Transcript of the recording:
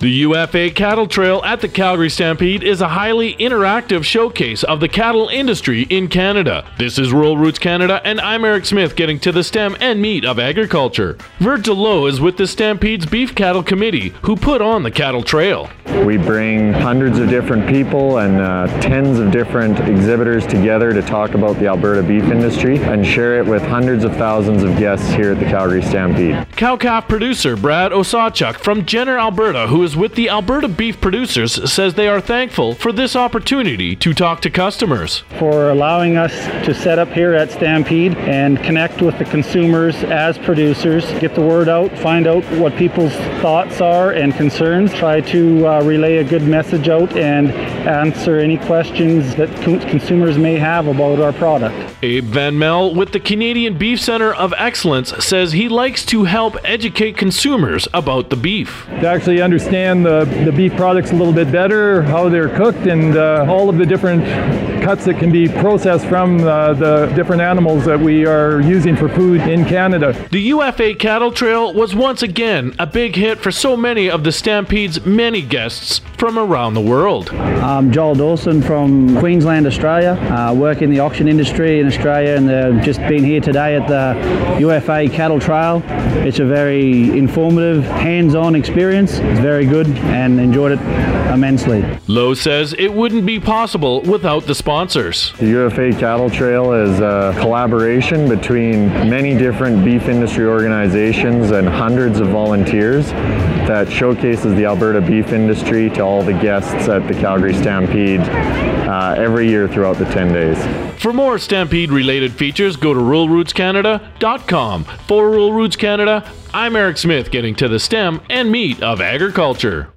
The UFA Cattle Trail at the Calgary Stampede is a highly interactive showcase of the cattle industry in Canada. This is Rural Roots Canada, and I'm Eric Smith getting to the stem and meat of agriculture. Vert Delot is with the Stampede's Beef Cattle Committee, who put on the cattle trail. We bring hundreds of different people and uh, tens of different exhibitors together to talk about the Alberta beef industry and share it with hundreds of thousands of guests here at the Calgary Stampede. Cow-calf producer Brad Osachuk from Jenner, Alberta, who is with the Alberta Beef Producers, says they are thankful for this opportunity to talk to customers. For allowing us to set up here at Stampede and connect with the consumers as producers, get the word out, find out what people's thoughts are and concerns, try to uh, relay a good message out and answer any questions that consumers may have about our product. Abe Van Mel with the Canadian Beef Center of Excellence says he likes to help educate consumers about the beef. To actually understand the, the beef products a little bit better, how they're cooked, and uh, all of the different cuts that can be processed from uh, the different animals that we are using for food in Canada. The UFA Cattle Trail was once again a big hit for so many of the Stampede's many guests from around the world. I'm Joel Dawson from Queensland, Australia. Uh, work in the auction industry in Australia and uh, just been here today at the UFA Cattle Trail. It's a very informative, hands-on experience. It's very good and enjoyed it immensely. Lowe says it wouldn't be possible without the sponsors. The UFA Cattle Trail is a collaboration between many different beef industry organizations and hundreds of volunteers that showcases the Alberta beef industry to all the guests at the Calgary Stampede uh, every year throughout the 10 days. For more Stampede related features, go to ruralrootscanada.com. For Rural Roots Canada, I'm Eric Smith getting to the stem and meat of agriculture.